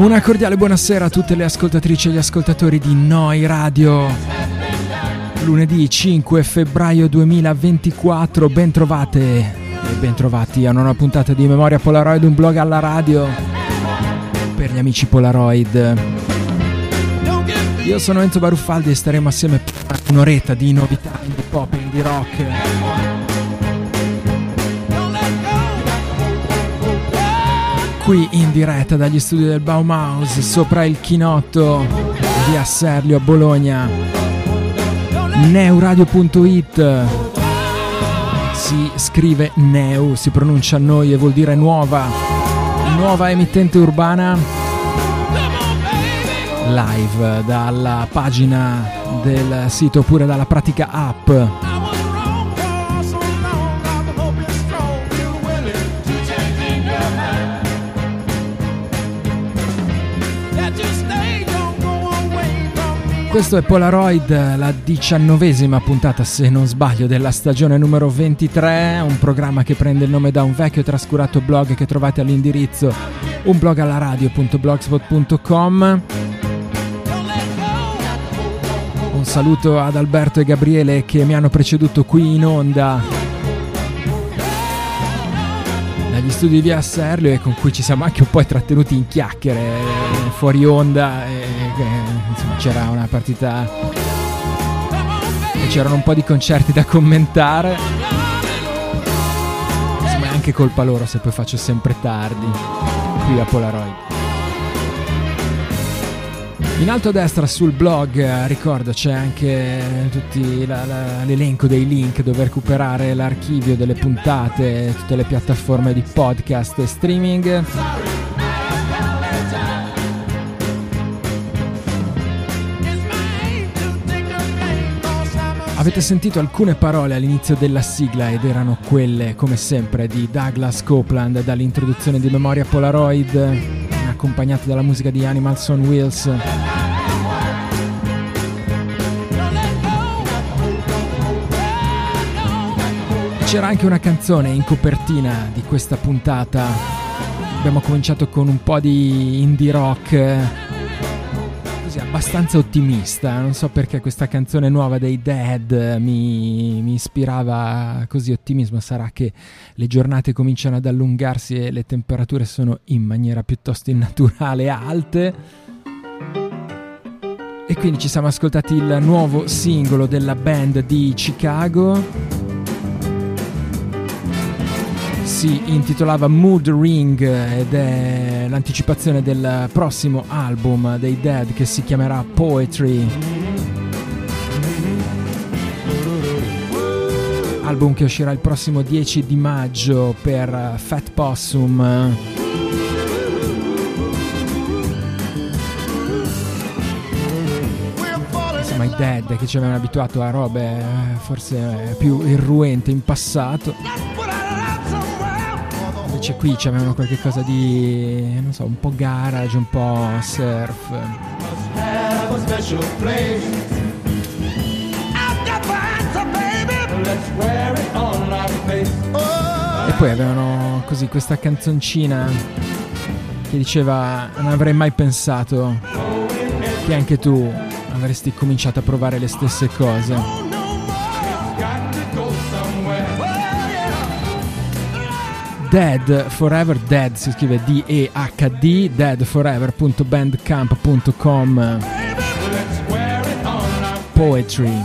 Una cordiale buonasera a tutte le ascoltatrici e gli ascoltatori di Noi Radio. lunedì 5 febbraio 2024, bentrovate e bentrovati a una puntata di Memoria Polaroid, un blog alla radio per gli amici Polaroid. Io sono Enzo Baruffaldi e staremo assieme per un'oretta di novità indie pop indie rock. Qui in diretta dagli studi del Baumhaus sopra il chinotto via Serlio a Bologna. Neuradio.it si scrive Neu, si pronuncia noi e vuol dire nuova, nuova emittente urbana. Live dalla pagina del sito oppure dalla pratica app. Questo è Polaroid, la diciannovesima puntata, se non sbaglio, della stagione numero 23, un programma che prende il nome da un vecchio trascurato blog che trovate all'indirizzo unblogallaradio.blogspot.com. Un saluto ad Alberto e Gabriele che mi hanno preceduto qui in onda dagli studi di Via Serlio e con cui ci siamo anche un po' intrattenuti in chiacchiere fuori onda. E, insomma, c'era una partita e c'erano un po' di concerti da commentare. Insomma, è anche colpa loro se poi faccio sempre tardi qui a Polaroid. In alto a destra sul blog, ricordo, c'è anche tutti la, la, l'elenco dei link dove recuperare l'archivio delle puntate, tutte le piattaforme di podcast e streaming. Avete sentito alcune parole all'inizio della sigla ed erano quelle, come sempre, di Douglas Copeland dall'introduzione di Memoria Polaroid, accompagnate dalla musica di Animals on Wheels. C'era anche una canzone in copertina di questa puntata. Abbiamo cominciato con un po' di indie rock così abbastanza ottimista. Non so perché questa canzone nuova dei Dead mi, mi, ispirava così ottimismo. Sarà che le giornate cominciano ad allungarsi e le temperature sono in maniera piuttosto innaturale alte. E quindi ci siamo ascoltati il nuovo singolo della band di Chicago si intitolava Mood Ring ed è l'anticipazione del prossimo album dei Dead che si chiamerà Poetry. Album che uscirà il prossimo 10 di maggio per Fat Possum. Insomma, i Dead che ci avevano abituato a robe forse più irruente in passato invece qui c'avevano qualche cosa di, non so, un po' garage, un po' surf. E poi avevano così questa canzoncina che diceva non avrei mai pensato che anche tu avresti cominciato a provare le stesse cose. Dead Forever Dead si scrive D-E-H-D deadforever.bandcamp.com Poetry.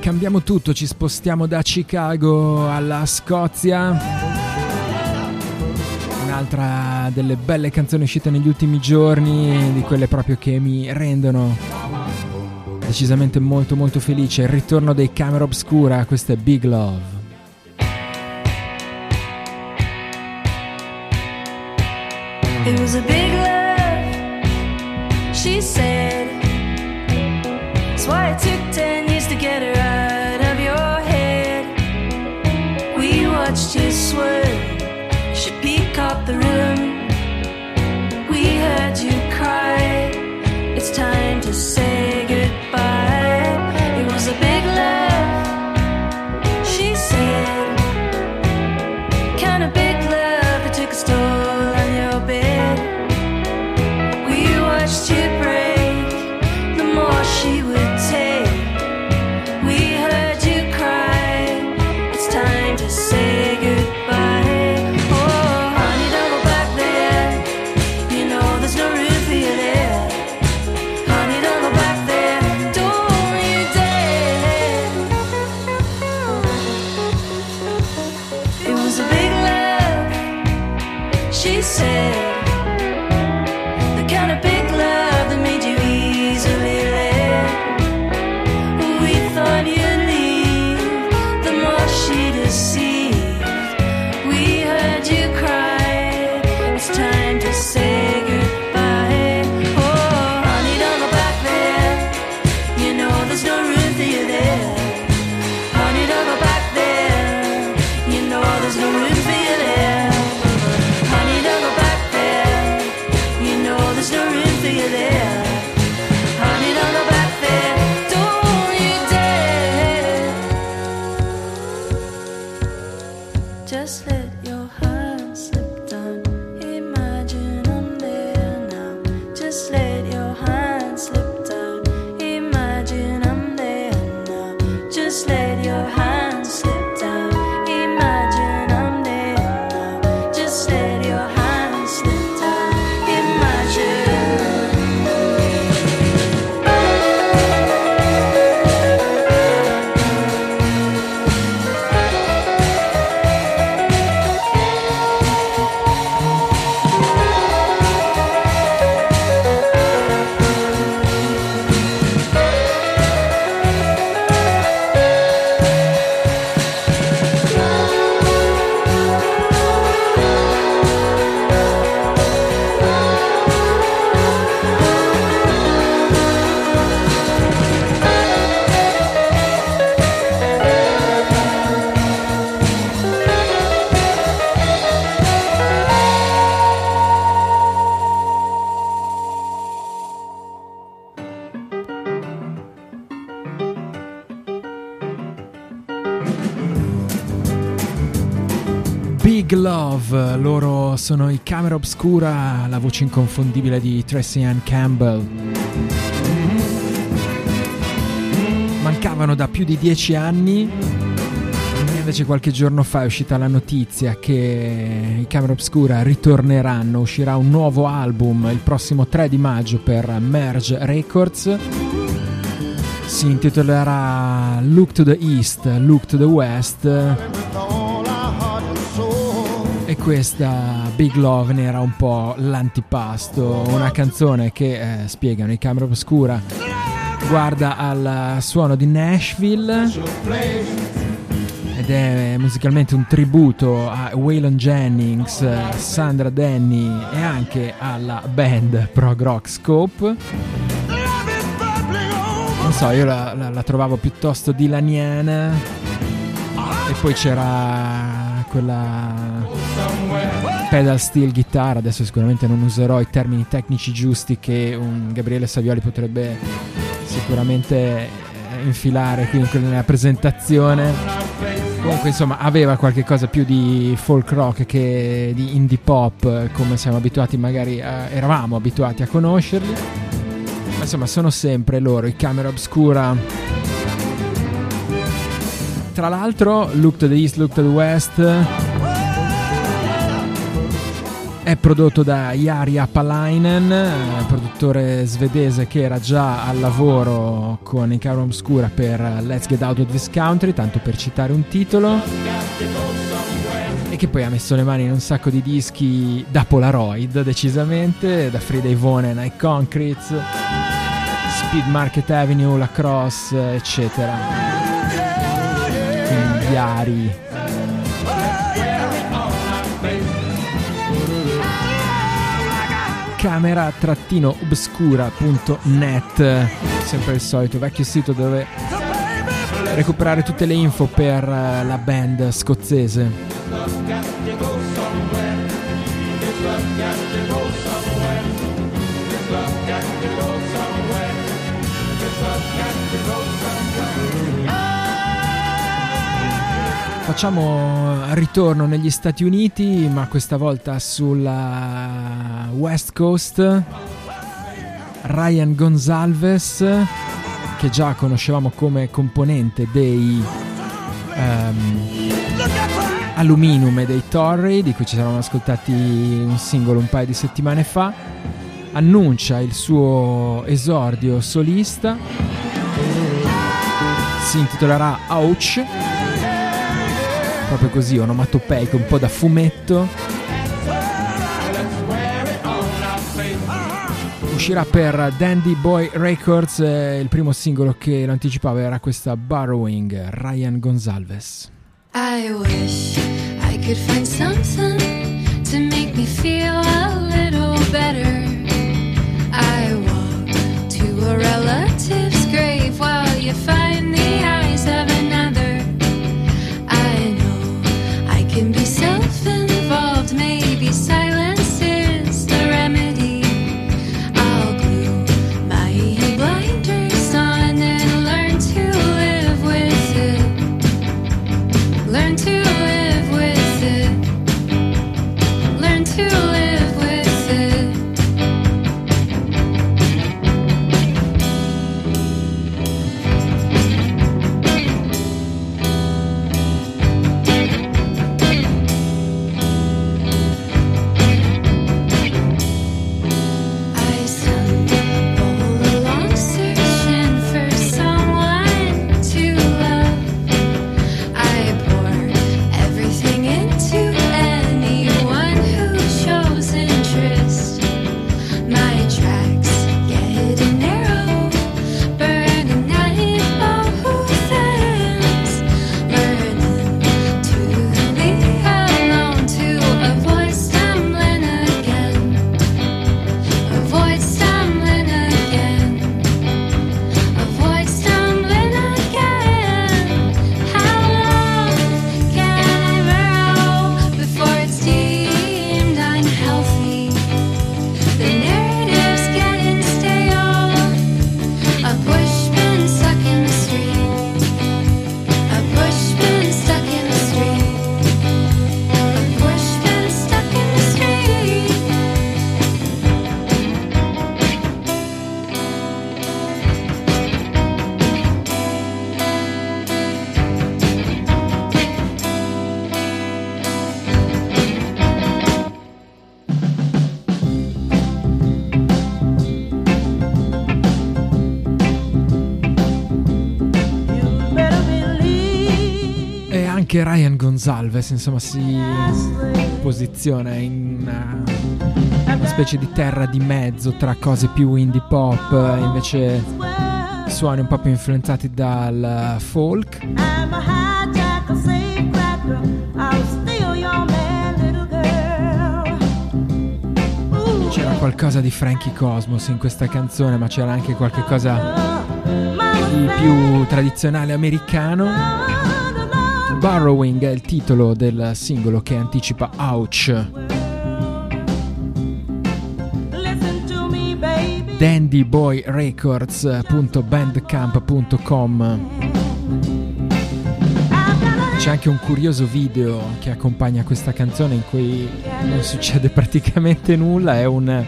Cambiamo tutto, ci spostiamo da Chicago alla Scozia un'altra delle belle canzoni uscite negli ultimi giorni, di quelle proprio che mi rendono decisamente molto molto felice. Il ritorno dei Camera Obscura, questo è Big Love. It was a big love, she said. That's why it took ten years to get her out of your head. We watched you swerve. The rhythm. We heard you cry. It's time to say Love, loro sono i Camera Obscura, la voce inconfondibile di Tracy Ann Campbell. Mancavano da più di dieci anni e invece qualche giorno fa è uscita la notizia che i Camera Obscura ritorneranno, uscirà un nuovo album il prossimo 3 di maggio per Merge Records. Si intitolerà Look to the East, Look to the West questa Big Love ne era un po' l'antipasto, una canzone che, eh, spiegano i Camera Oscura, guarda al suono di Nashville ed è musicalmente un tributo a Waylon Jennings, Sandra Denny e anche alla band prog rock Scope. Non so, io la, la, la trovavo piuttosto dilaniana e poi c'era quella pedal steel guitar, adesso sicuramente non userò i termini tecnici giusti che un Gabriele Savioli potrebbe sicuramente eh, infilare qui nella presentazione. Comunque insomma aveva qualche cosa più di folk rock che di indie pop come siamo abituati magari a, eravamo abituati a conoscerli. Ma insomma sono sempre loro, i camera obscura tra l'altro, Look to the East, Look to the West è prodotto da Jari Apalainen, produttore svedese che era già al lavoro con i Caro Obscura per Let's Get Out of This Country, tanto per citare un titolo, e che poi ha messo le mani in un sacco di dischi da Polaroid, decisamente, da Frida Ivonen ai Concretes, Speed Market Avenue, Lacrosse, eccetera diari. camera-obscura.net sempre il solito vecchio sito dove recuperare tutte le info per eh, la band scozzese Facciamo ritorno negli Stati Uniti, ma questa volta sulla West Coast. Ryan Gonzalez, che già conoscevamo come componente dei um, Aluminum e dei Torrey, di cui ci siamo ascoltati un singolo un paio di settimane fa, annuncia il suo esordio solista. Si intitolerà Ouch proprio così, onomatopeico, un po' da fumetto. Uscirà per Dandy Boy Records, eh, il primo singolo che lo anticipava era questa Borrowing, Ryan Gonzalez. I wish I could find something to make me feel a little better. I walk to a relative's grave while you find the eye. nothing anche Ryan Gonzalez insomma si posiziona in una, una specie di terra di mezzo tra cose più indie pop e invece suoni un po' più influenzati dal folk. C'era qualcosa di Frankie Cosmos in questa canzone ma c'era anche qualche cosa di più tradizionale americano Burrowing è il titolo del singolo che anticipa Ouch. dandyboyrecords.bandcamp.com C'è anche un curioso video che accompagna questa canzone in cui non succede praticamente nulla, è un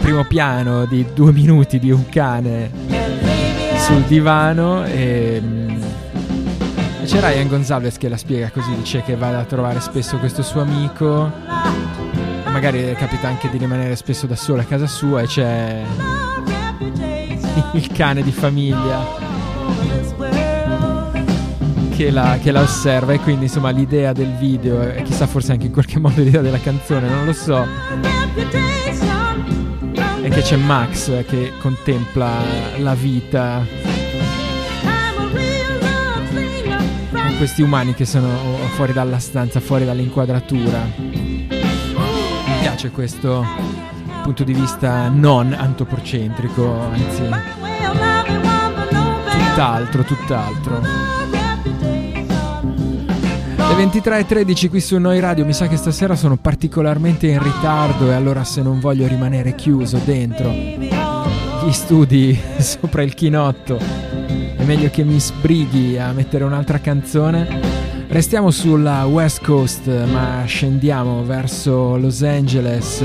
primo piano di due minuti di un cane sul divano e c'è Ryan Gonzalez che la spiega così, dice che va a trovare spesso questo suo amico, magari capita anche di rimanere spesso da solo a casa sua e c'è il cane di famiglia che la, che la osserva. E quindi insomma l'idea del video e chissà forse anche in qualche modo l'idea della canzone, non lo so. E che c'è Max che contempla la vita questi umani che sono fuori dalla stanza, fuori dall'inquadratura. Mi piace questo punto di vista non antropocentrico, anzi tutt'altro, tutt'altro. Le 23.13 qui su Noi Radio, mi sa che stasera sono particolarmente in ritardo e allora se non voglio rimanere chiuso dentro gli studi sopra il chinotto meglio che mi sbrighi a mettere un'altra canzone. Restiamo sulla West Coast, ma scendiamo verso Los Angeles.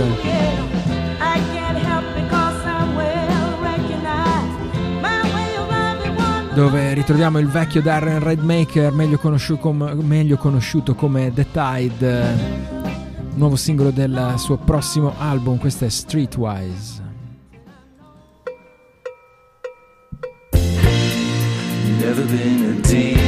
Dove ritroviamo il vecchio Darren Redmaker, meglio conosciuto, com- meglio conosciuto come The Tide, nuovo singolo del suo prossimo album, questo è Streetwise. Never been a dealer,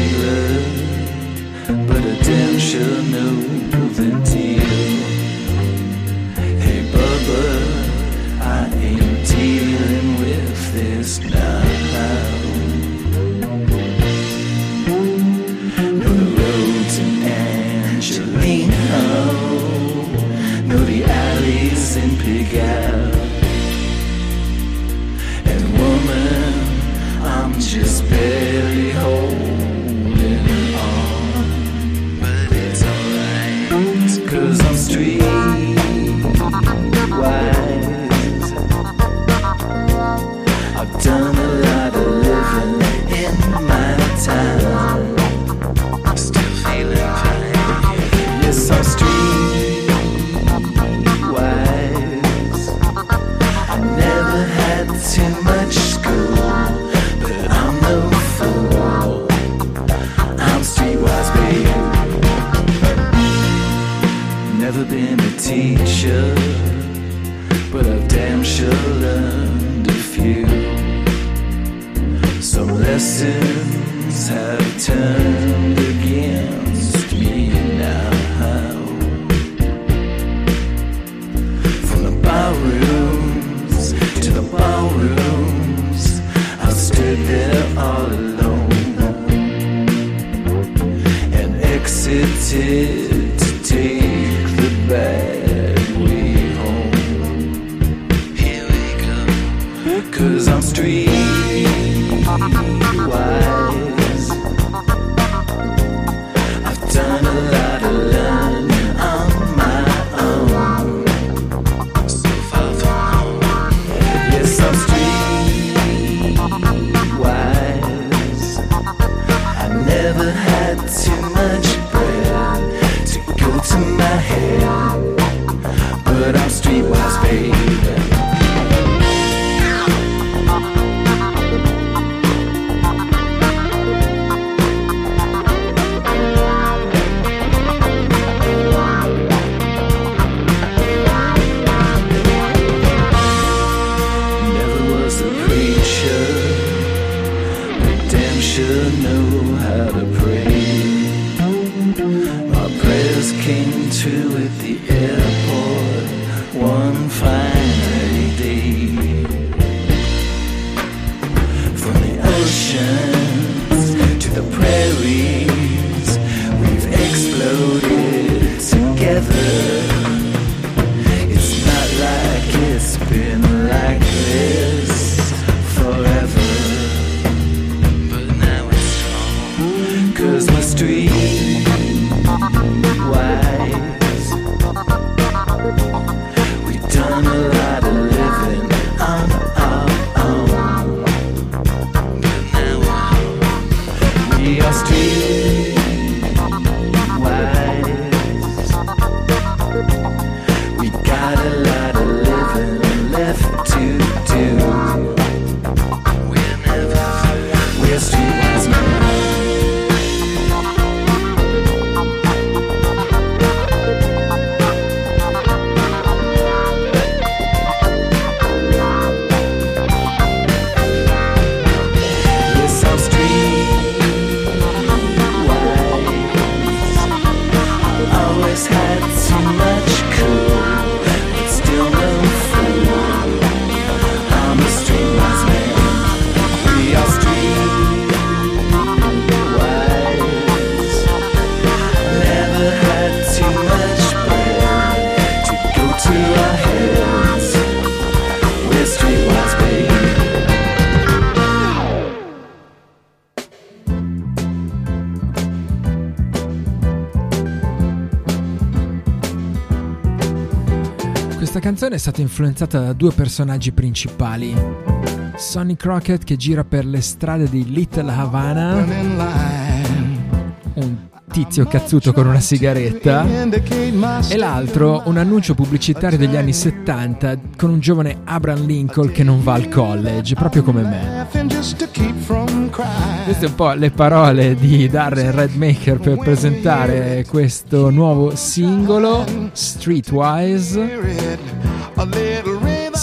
a few. Some lessons have turned. canzone è stata influenzata da due personaggi principali. Sonny Crockett che gira per le strade di Little Havana, un tizio cazzuto con una sigaretta, e l'altro un annuncio pubblicitario degli anni 70 con un giovane Abraham Lincoln che non va al college, proprio come me. Queste un po' le parole di Darren Redmaker per presentare questo nuovo singolo, Streetwise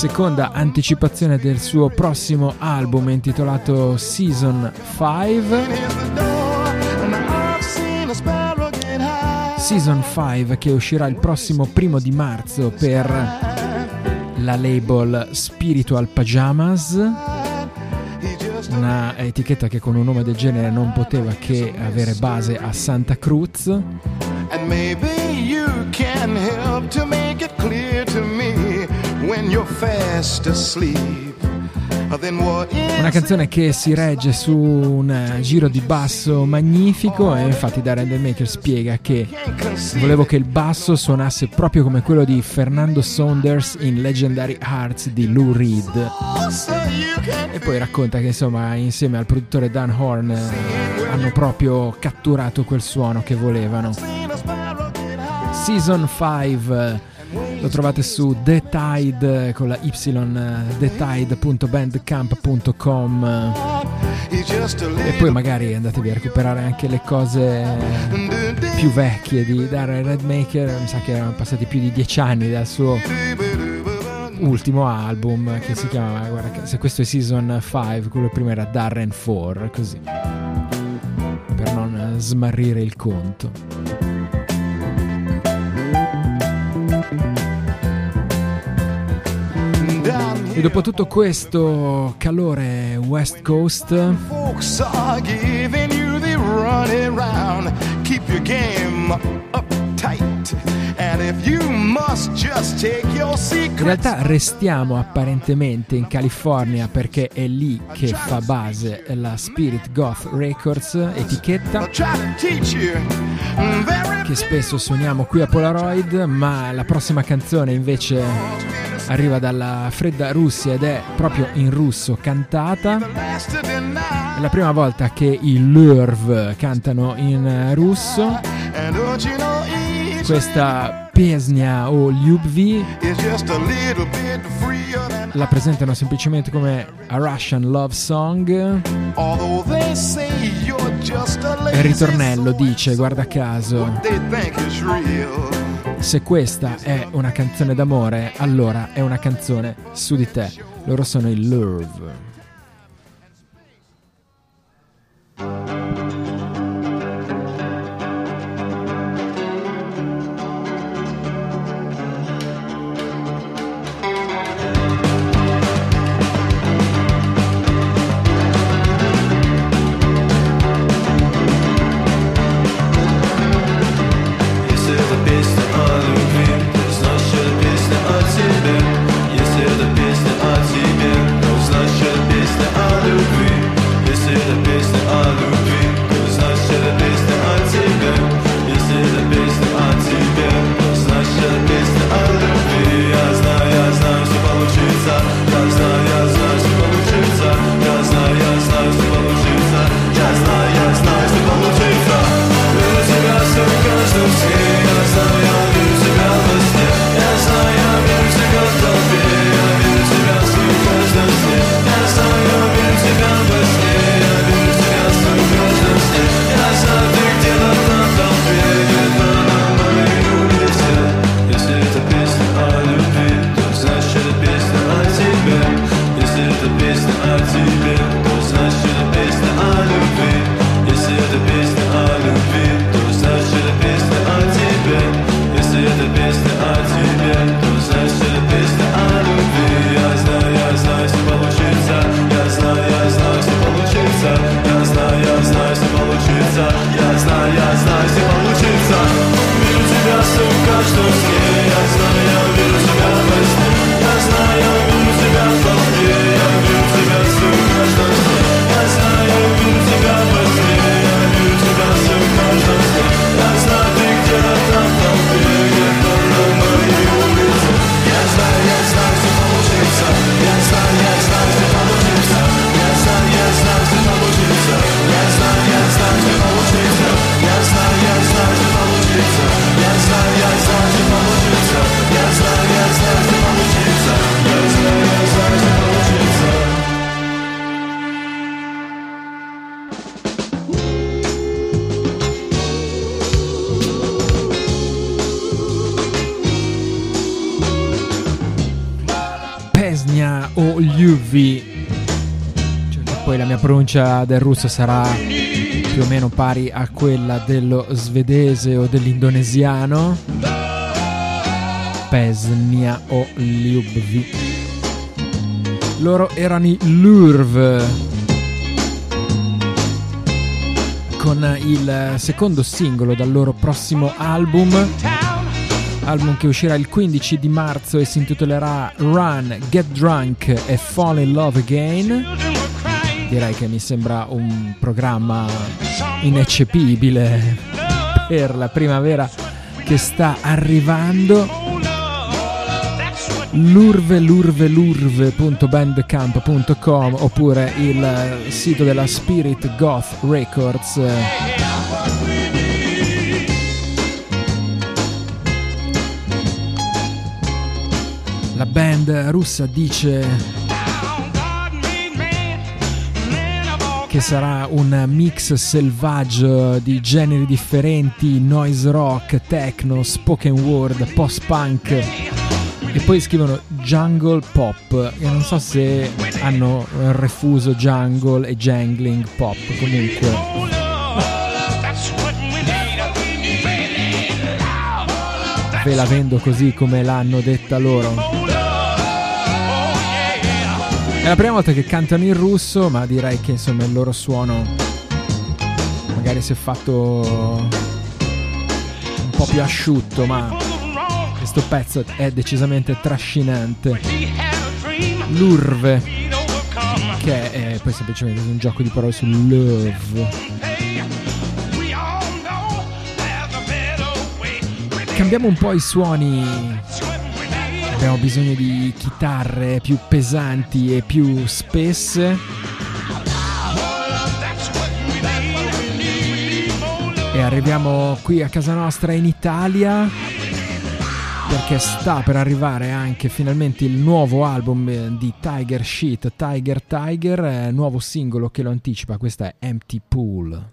seconda anticipazione del suo prossimo album intitolato Season 5. Season 5 che uscirà il prossimo primo di marzo per la label Spiritual Pajamas, una etichetta che con un nome del genere non poteva che avere base a Santa Cruz. Una canzone che si regge su un eh, giro di basso magnifico e infatti Darren The Maker spiega che volevo che il basso suonasse proprio come quello di Fernando Saunders in Legendary Hearts di Lou Reed. E poi racconta che insomma insieme al produttore Dan Horn eh, hanno proprio catturato quel suono che volevano. Season 5 lo trovate su The Tide con la Y, thetide.bandcamp.com e poi magari andatevi a recuperare anche le cose più vecchie di Darren Redmaker, mi sa che erano passati più di dieci anni dal suo ultimo album che si chiamava, guarda, se questo è Season 5, quello prima era Darren 4, così, per non smarrire il conto. E dopo tutto questo calore West Coast. In realtà restiamo apparentemente in California perché è lì che fa base la Spirit Goth Records etichetta che spesso suoniamo qui a Polaroid, ma la prossima canzone invece arriva dalla fredda Russia ed è proprio in russo cantata. È la prima volta che i Lurv cantano in russo. Questa Pesnia o Lyubvi la presentano semplicemente come a Russian love song. E il ritornello dice, guarda caso, Se questa è una canzone d'amore, allora è una canzone su di te. Loro sono i Lurv. Pronuncia del russo sarà più o meno pari a quella dello svedese o dell'indonesiano. Pesnia o Lyubvi. Loro erano i Lurv. Con il secondo singolo dal loro prossimo album album che uscirà il 15 di marzo e si intitolerà Run, Get Drunk e Fall in Love Again. Direi che mi sembra un programma ineccepibile per la primavera che sta arrivando. Lurve lurve lurve.bandcamp.com oppure il sito della Spirit Goth Records. La band russa dice che sarà un mix selvaggio di generi differenti noise rock, techno, spoken word, post punk e poi scrivono jungle pop. E non so se hanno refuso jungle e jangling pop comunque. Ve la vendo così come l'hanno detta loro è la prima volta che cantano in russo ma direi che insomma il loro suono magari si è fatto un po' più asciutto ma questo pezzo è decisamente trascinante. L'urve, che è poi semplicemente un gioco di parole sul love. Cambiamo un po' i suoni. Abbiamo bisogno di chitarre più pesanti e più spesse. E arriviamo qui a casa nostra in Italia perché sta per arrivare anche finalmente il nuovo album di Tiger Sheet, Tiger Tiger, nuovo singolo che lo anticipa, questa è Empty Pool.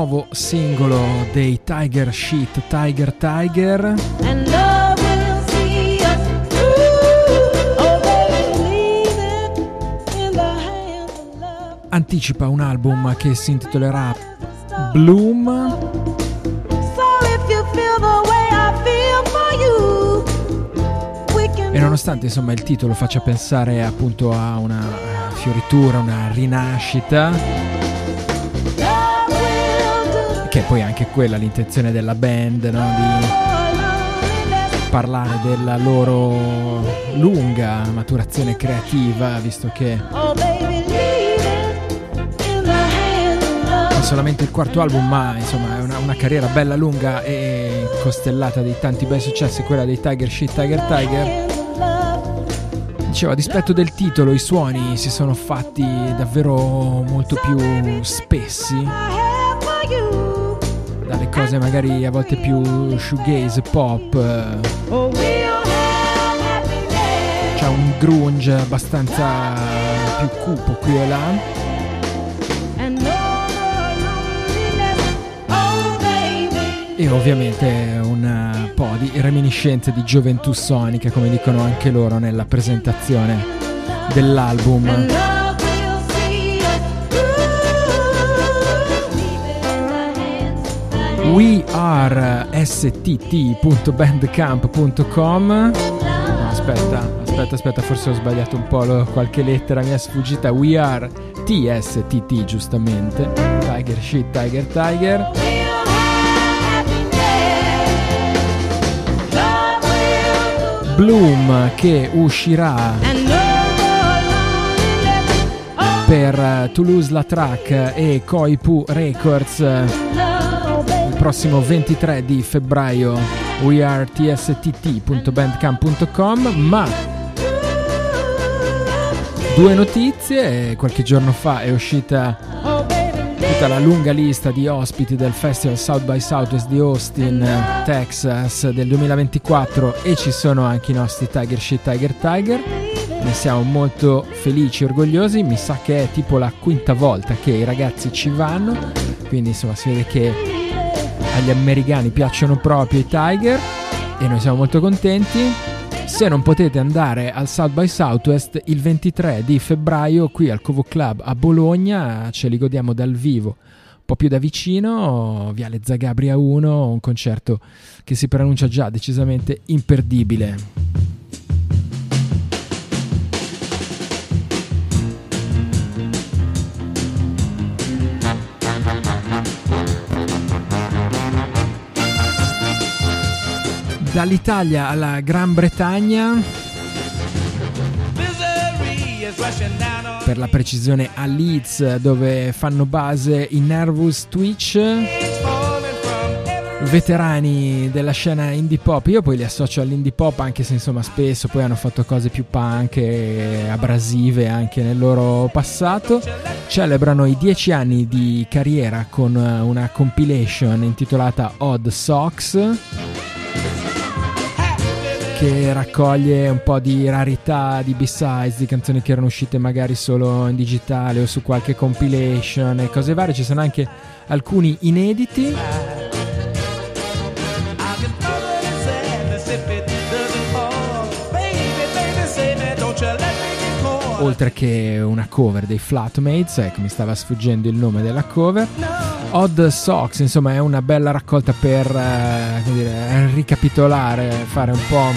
Nuovo singolo dei Tiger Shit Tiger Tiger. Oh. Anticipa un album che si intitolerà Bloom e nonostante insomma il titolo faccia pensare appunto a una fioritura, una rinascita. Che è poi anche quella l'intenzione della band, no? di parlare della loro lunga maturazione creativa, visto che è solamente il quarto album, ma insomma è una, una carriera bella lunga e costellata di tanti bei successi, quella dei Tiger Shit Tiger Tiger. Dicevo, a dispetto del titolo, i suoni si sono fatti davvero molto più spessi, cose magari a volte più shoegaze, pop, eh, c'è un grunge abbastanza più cupo qui e là. E ovviamente un po' di reminiscenze di gioventù sonica, come dicono anche loro nella presentazione dell'album. We are stt.bandcamp.com aspetta, aspetta, aspetta, forse ho sbagliato un po' qualche lettera, mi è sfuggita. We are TSTT, giustamente. Tiger shit, Tiger Tiger. Love. Bloom che uscirà per Toulouse La Track e Koipu Records prossimo 23 di febbraio. We are tSTT.bandcamp.com, ma due notizie, qualche giorno fa è uscita tutta la lunga lista di ospiti del Festival South by Southwest di Austin, Texas del 2024 e ci sono anche i nostri Tiger Shit Tiger Tiger. Ne siamo molto felici e orgogliosi, mi sa che è tipo la quinta volta che i ragazzi ci vanno, quindi insomma si vede che agli americani piacciono proprio i Tiger e noi siamo molto contenti. Se non potete andare al South by Southwest il 23 di febbraio qui al Covo Club a Bologna, ce li godiamo dal vivo un po' più da vicino, Viale Zagabria 1, un concerto che si pronuncia già decisamente imperdibile. Dall'Italia alla Gran Bretagna, per la precisione a Leeds, dove fanno base i Nervous Twitch. Veterani della scena indie pop, io poi li associo all'indie pop anche se insomma spesso poi hanno fatto cose più punk e abrasive anche nel loro passato. Celebrano i dieci anni di carriera con una compilation intitolata Odd Socks che raccoglie un po' di rarità di B-sides, di canzoni che erano uscite magari solo in digitale o su qualche compilation e cose varie. Ci sono anche alcuni inediti. Oltre che una cover dei Flatmates, ecco mi stava sfuggendo il nome della cover. Odd Socks, insomma, è una bella raccolta per eh, dire, ricapitolare, fare un po'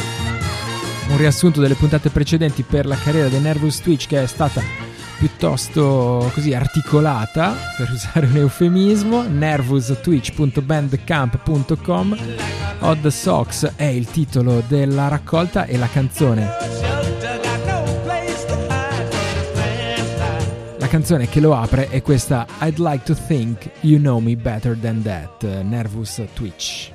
un riassunto delle puntate precedenti per la carriera dei Nervous Twitch che è stata piuttosto così articolata, per usare un eufemismo, nervoustwitch.bandcamp.com. Odd Socks è il titolo della raccolta e la canzone canzone che lo apre è questa I'd like to think you know me better than that, Nervous Twitch.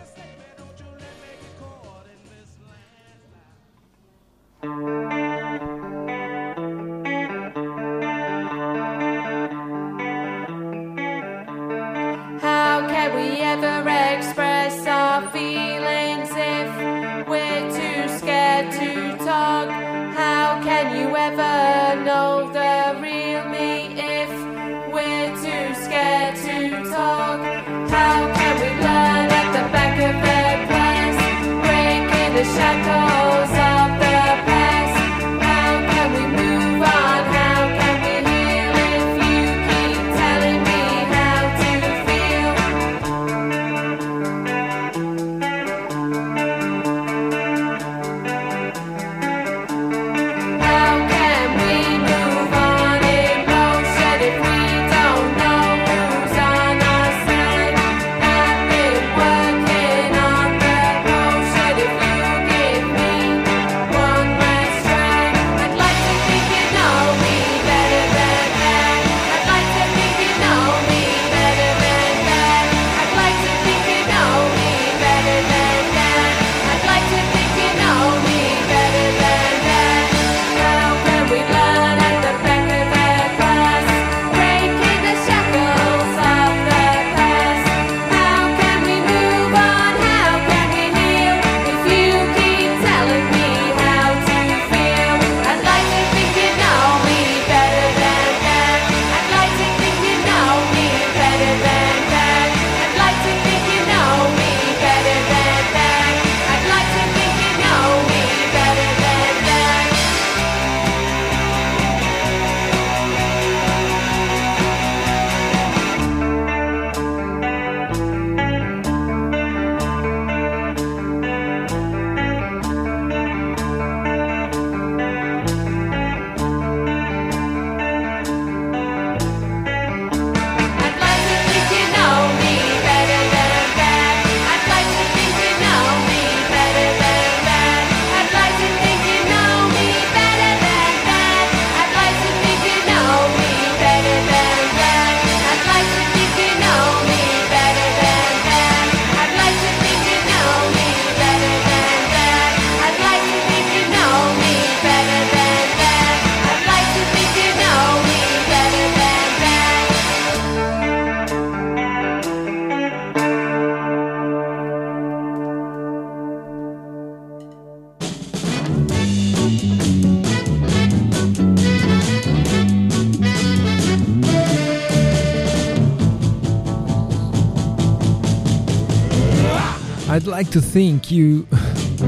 Like to think you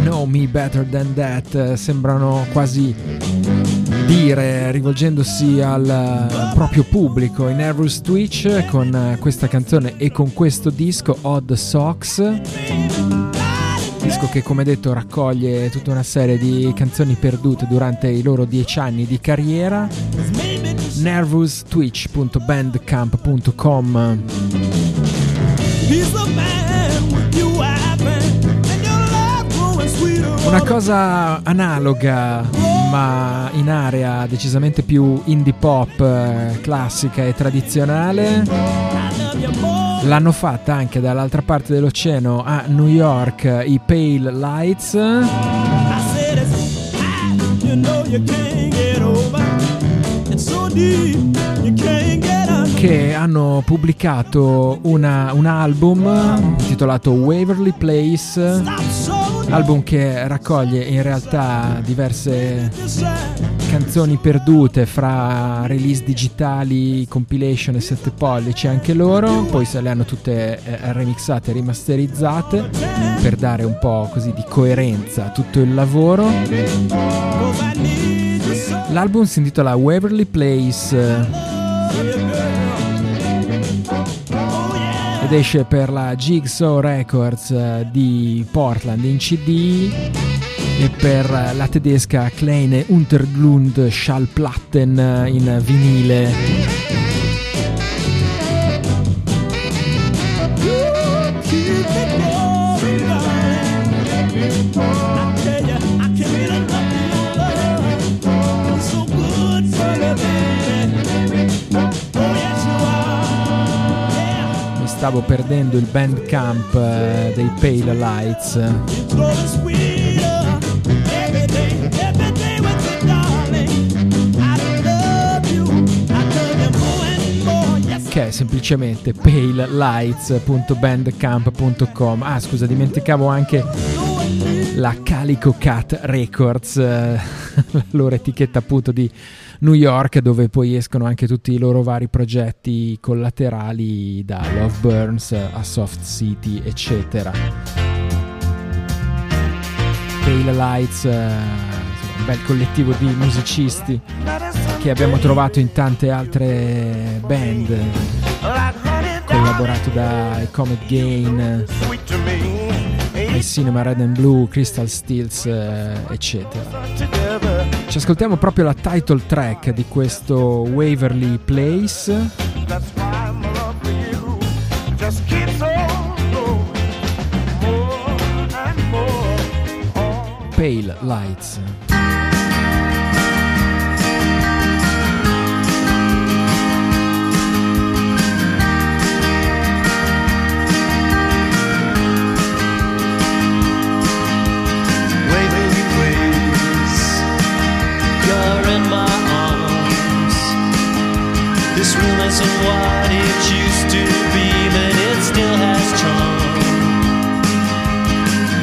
know me better than that. eh, Sembrano quasi dire, rivolgendosi al eh, proprio pubblico, i Nervous Twitch con eh, questa canzone e con questo disco Odd Socks. Disco che come detto raccoglie tutta una serie di canzoni perdute durante i loro dieci anni di carriera. nervoustwitch.bandcamp.com He's the man with you Una cosa analoga, ma in area decisamente più indie pop, eh, classica e tradizionale, l'hanno fatta anche dall'altra parte dell'oceano a New York i Pale Lights, you can't get over. It's so deep, you can't get. Che hanno pubblicato una- un album intitolato Waverly Place, album che raccoglie in realtà diverse canzoni perdute fra release digitali, compilation e 7 pollici anche loro, poi se le hanno tutte eh, remixate e rimasterizzate per dare un po' così di coerenza a tutto il lavoro. L'album si intitola Waverly Place ed esce per la Jigsaw Records eh, di Portland in CD e per la tedesca Kleine Untergrund Schallplatten eh, in vinile. Stavo perdendo il bandcamp eh, dei Pale Lights. Che è semplicemente palelights.bandcamp.com. Ah, scusa, dimenticavo anche la Calico Cat Records, eh, la loro etichetta appunto di New York, dove poi escono anche tutti i loro vari progetti collaterali, da Love Burns a Soft City, eccetera. Pale Lights, eh, un bel collettivo di musicisti che abbiamo trovato in tante altre band, collaborato da Comet Gain, Ai Cinema Red and Blue, Crystal Steels, eh, eccetera. Ci ascoltiamo proprio la title track di questo Waverly Place. That's why This room isn't what it used to be, but it still has charm.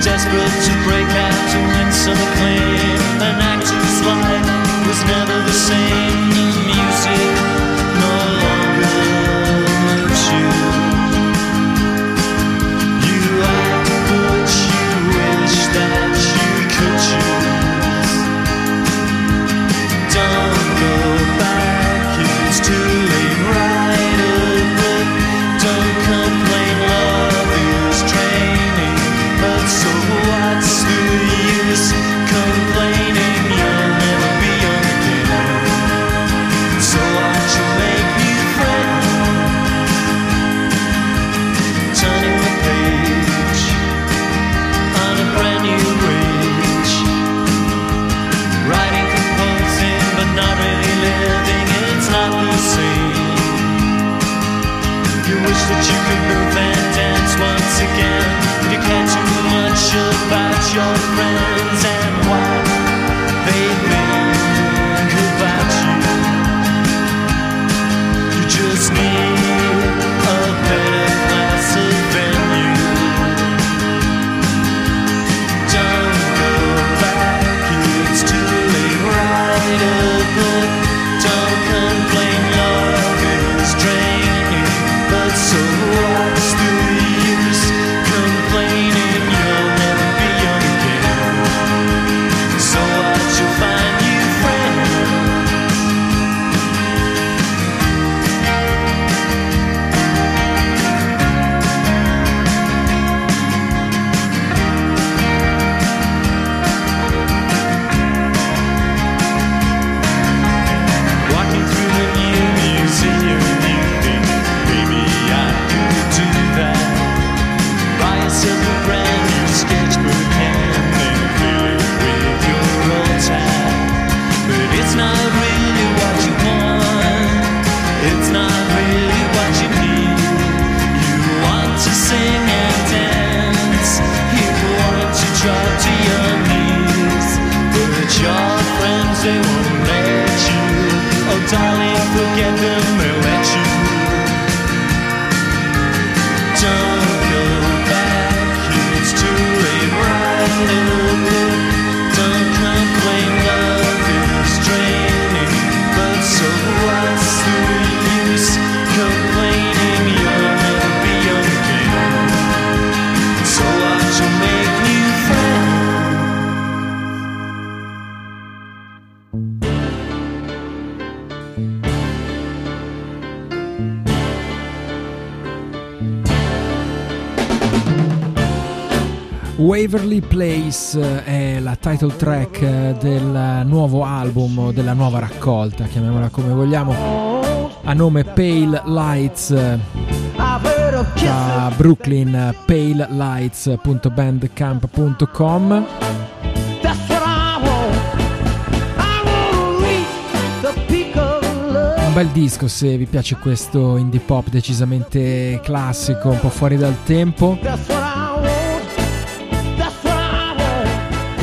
Desperate to break out to win some acclaim. An actor's life was never the same. The music Waverly Place eh, è la title track eh, del nuovo album o della nuova raccolta, chiamiamola come vogliamo, a nome Pale Lights eh, da Brooklyn palelights.bandcamp.com. Un bel disco se vi piace questo indie pop decisamente classico, un po' fuori dal tempo.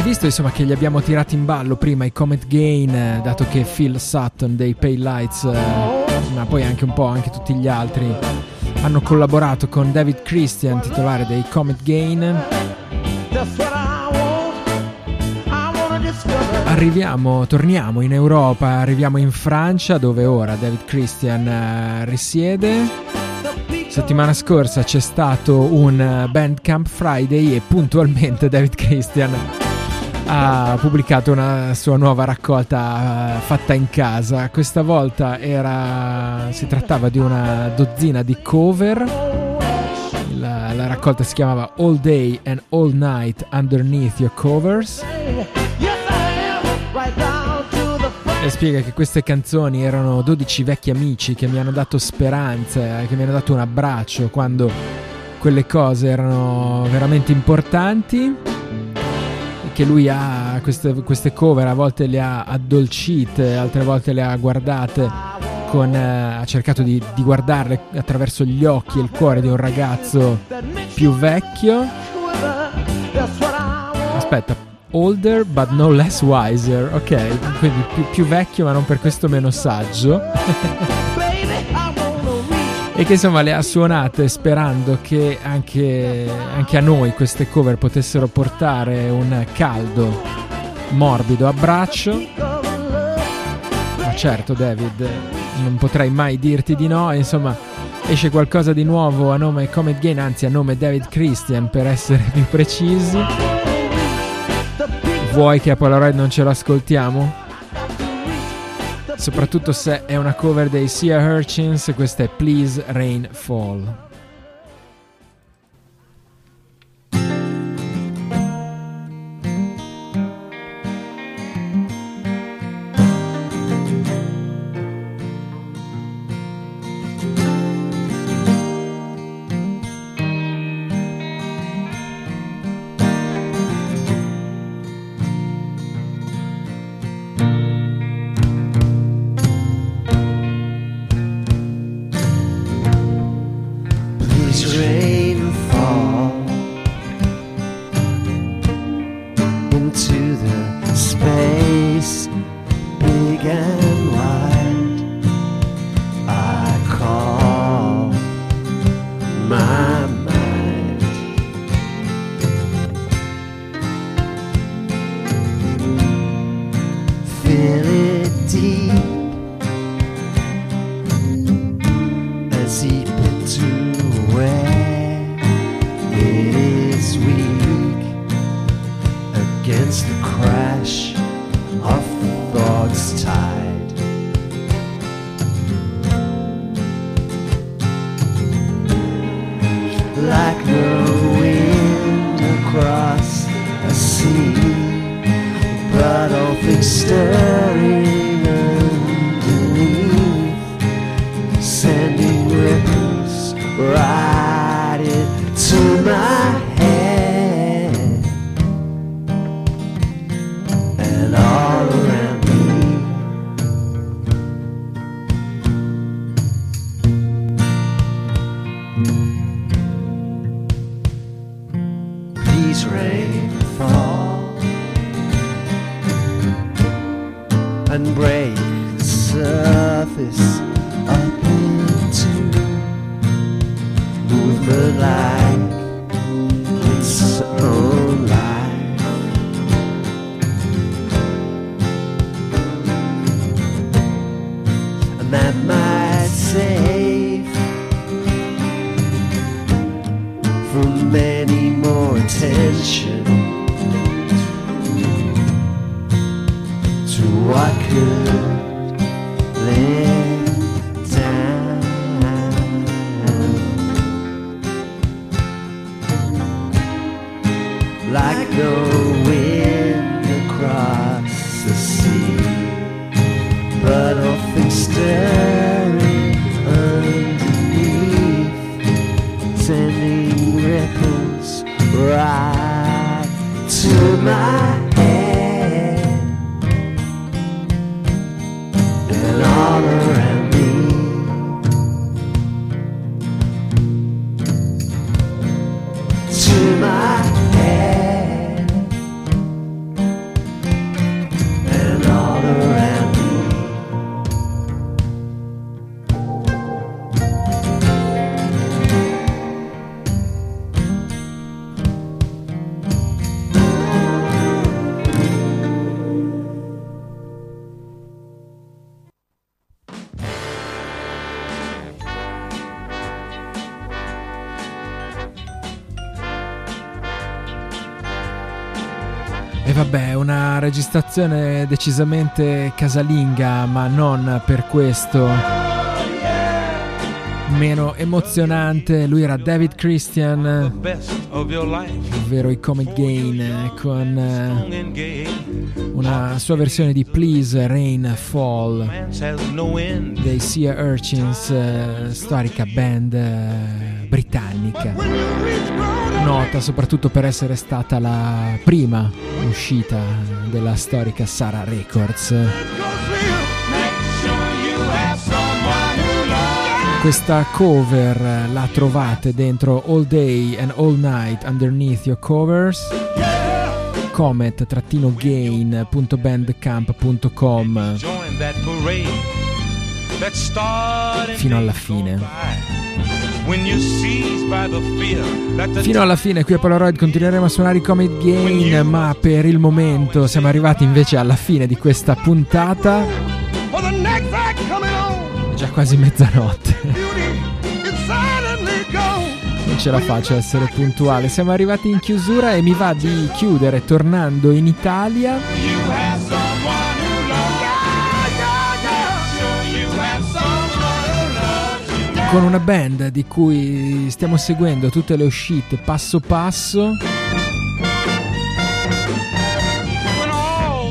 Visto insomma che li abbiamo tirati in ballo prima i Comet Gain, eh, dato che Phil Sutton dei Pale Lights, eh, ma poi anche un po' anche tutti gli altri, hanno collaborato con David Christian, titolare dei Comet Gain, arriviamo, torniamo in Europa, arriviamo in Francia dove ora David Christian eh, risiede. Settimana scorsa c'è stato un Bandcamp Friday e puntualmente David Christian ha pubblicato una sua nuova raccolta eh, fatta in casa. Questa volta era, si trattava di una dozzina di cover. La, la raccolta si chiamava All Day and All Night Underneath Your Covers e spiega che queste canzoni erano 12 vecchi amici che mi hanno dato speranze, che mi hanno dato un abbraccio quando quelle cose erano veramente importanti. Che lui ha queste, queste cover, a volte le ha addolcite, altre volte le ha guardate con, eh, ha cercato di, di guardarle attraverso gli occhi e il cuore di un ragazzo più vecchio. Aspetta, older but no less wiser, ok, quindi più, più vecchio ma non per questo meno saggio. e che insomma le ha suonate sperando che anche, anche a noi queste cover potessero portare un caldo, morbido abbraccio. Ma certo David, non potrei mai dirti di no, insomma esce qualcosa di nuovo a nome Comet Gain, anzi a nome David Christian per essere più precisi. Vuoi che a Polaroid non ce l'ascoltiamo? Soprattutto se è una cover dei Sea Urchins, questa è Please Rain Fall. Right. E vabbè, una registrazione decisamente casalinga, ma non per questo meno emozionante. Lui era David Christian, ovvero i Comet Gain, con eh, una sua versione di Please Rain Fall dei Sea Urchins, eh, storica band eh, britannica. Nota soprattutto per essere stata la prima uscita della storica Sara Records. Questa cover la trovate dentro All Day and All Night Underneath Your Covers comet-gain.bandcamp.com Fino alla fine. Fino alla fine qui a Polaroid continueremo a suonare i Comet Gain, ma per il momento siamo arrivati invece alla fine di questa puntata. È già quasi mezzanotte. Non ce la faccio a essere puntuale. Siamo arrivati in chiusura e mi va di chiudere tornando in Italia con una band di cui stiamo seguendo tutte le uscite passo passo,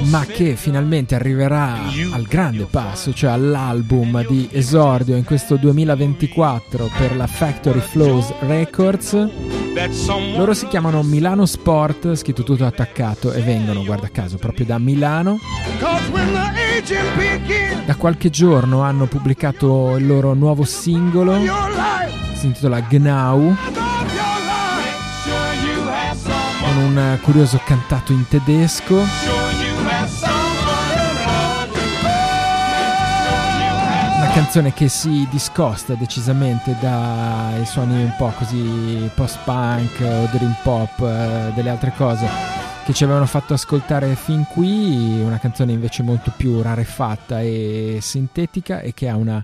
ma che finalmente arriverà al grande passo, cioè all'album di esordio in questo 2024 per la Factory Flows Records. Loro si chiamano Milano Sport, scritto tutto attaccato, e vengono, guarda caso, proprio da Milano. Da qualche giorno hanno pubblicato il loro nuovo singolo, si intitola Gnau, con un curioso cantato in tedesco. Una canzone che si discosta decisamente dai suoni un po' così post-punk o dream pop, eh, delle altre cose che ci avevano fatto ascoltare fin qui, una canzone invece molto più rarefatta e sintetica e che ha una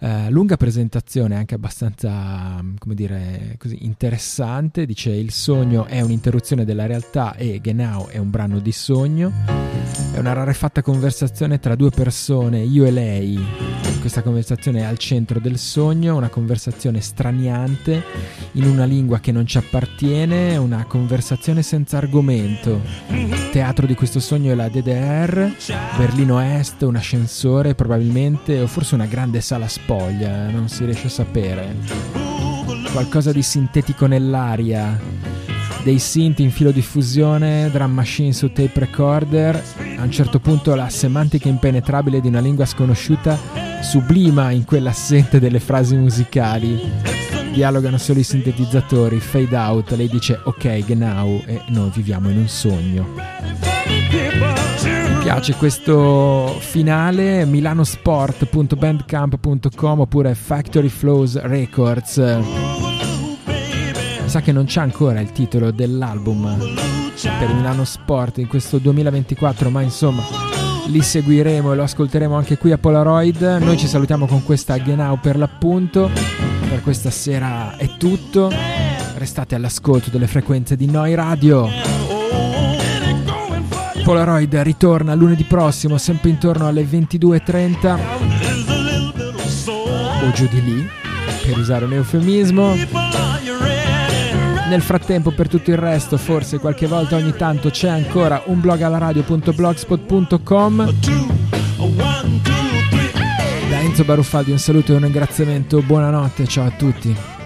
eh, lunga presentazione anche abbastanza, come dire, così interessante. Dice il sogno è un'interruzione della realtà e Genau è un brano di sogno. È una rarefatta conversazione tra due persone, io e lei. Questa conversazione è al centro del sogno, una conversazione straniante in una lingua che non ci appartiene, una conversazione senza argomento. Teatro di questo sogno è la DDR, Berlino Est, un ascensore probabilmente, o forse una grande sala spoglia, non si riesce a sapere. Qualcosa di sintetico nell'aria, dei synth in filo di fusione, drum machine su tape recorder. A un certo punto la semantica impenetrabile di una lingua sconosciuta sublima in quella assente delle frasi musicali. Dialogano solo i sintetizzatori, fade out, lei dice ok, genau e noi viviamo in un sogno. Mi piace questo finale milanosport.bandcamp.com oppure Factory Flows Records. Sa che non c'è ancora il titolo dell'album per Milano Sport in questo 2024, ma insomma li seguiremo e lo ascolteremo anche qui a Polaroid. Noi ci salutiamo con questa Genau per l'appunto. Per questa sera è tutto. Restate all'ascolto delle frequenze di Noi Radio. Polaroid ritorna lunedì prossimo, sempre intorno alle 22.30 o giù di lì, per usare un eufemismo. Nel frattempo, per tutto il resto, forse qualche volta ogni tanto c'è ancora un blog alla radio.blogspot.com. Da Enzo Baruffaldi un saluto e un ringraziamento. Buonanotte, ciao a tutti.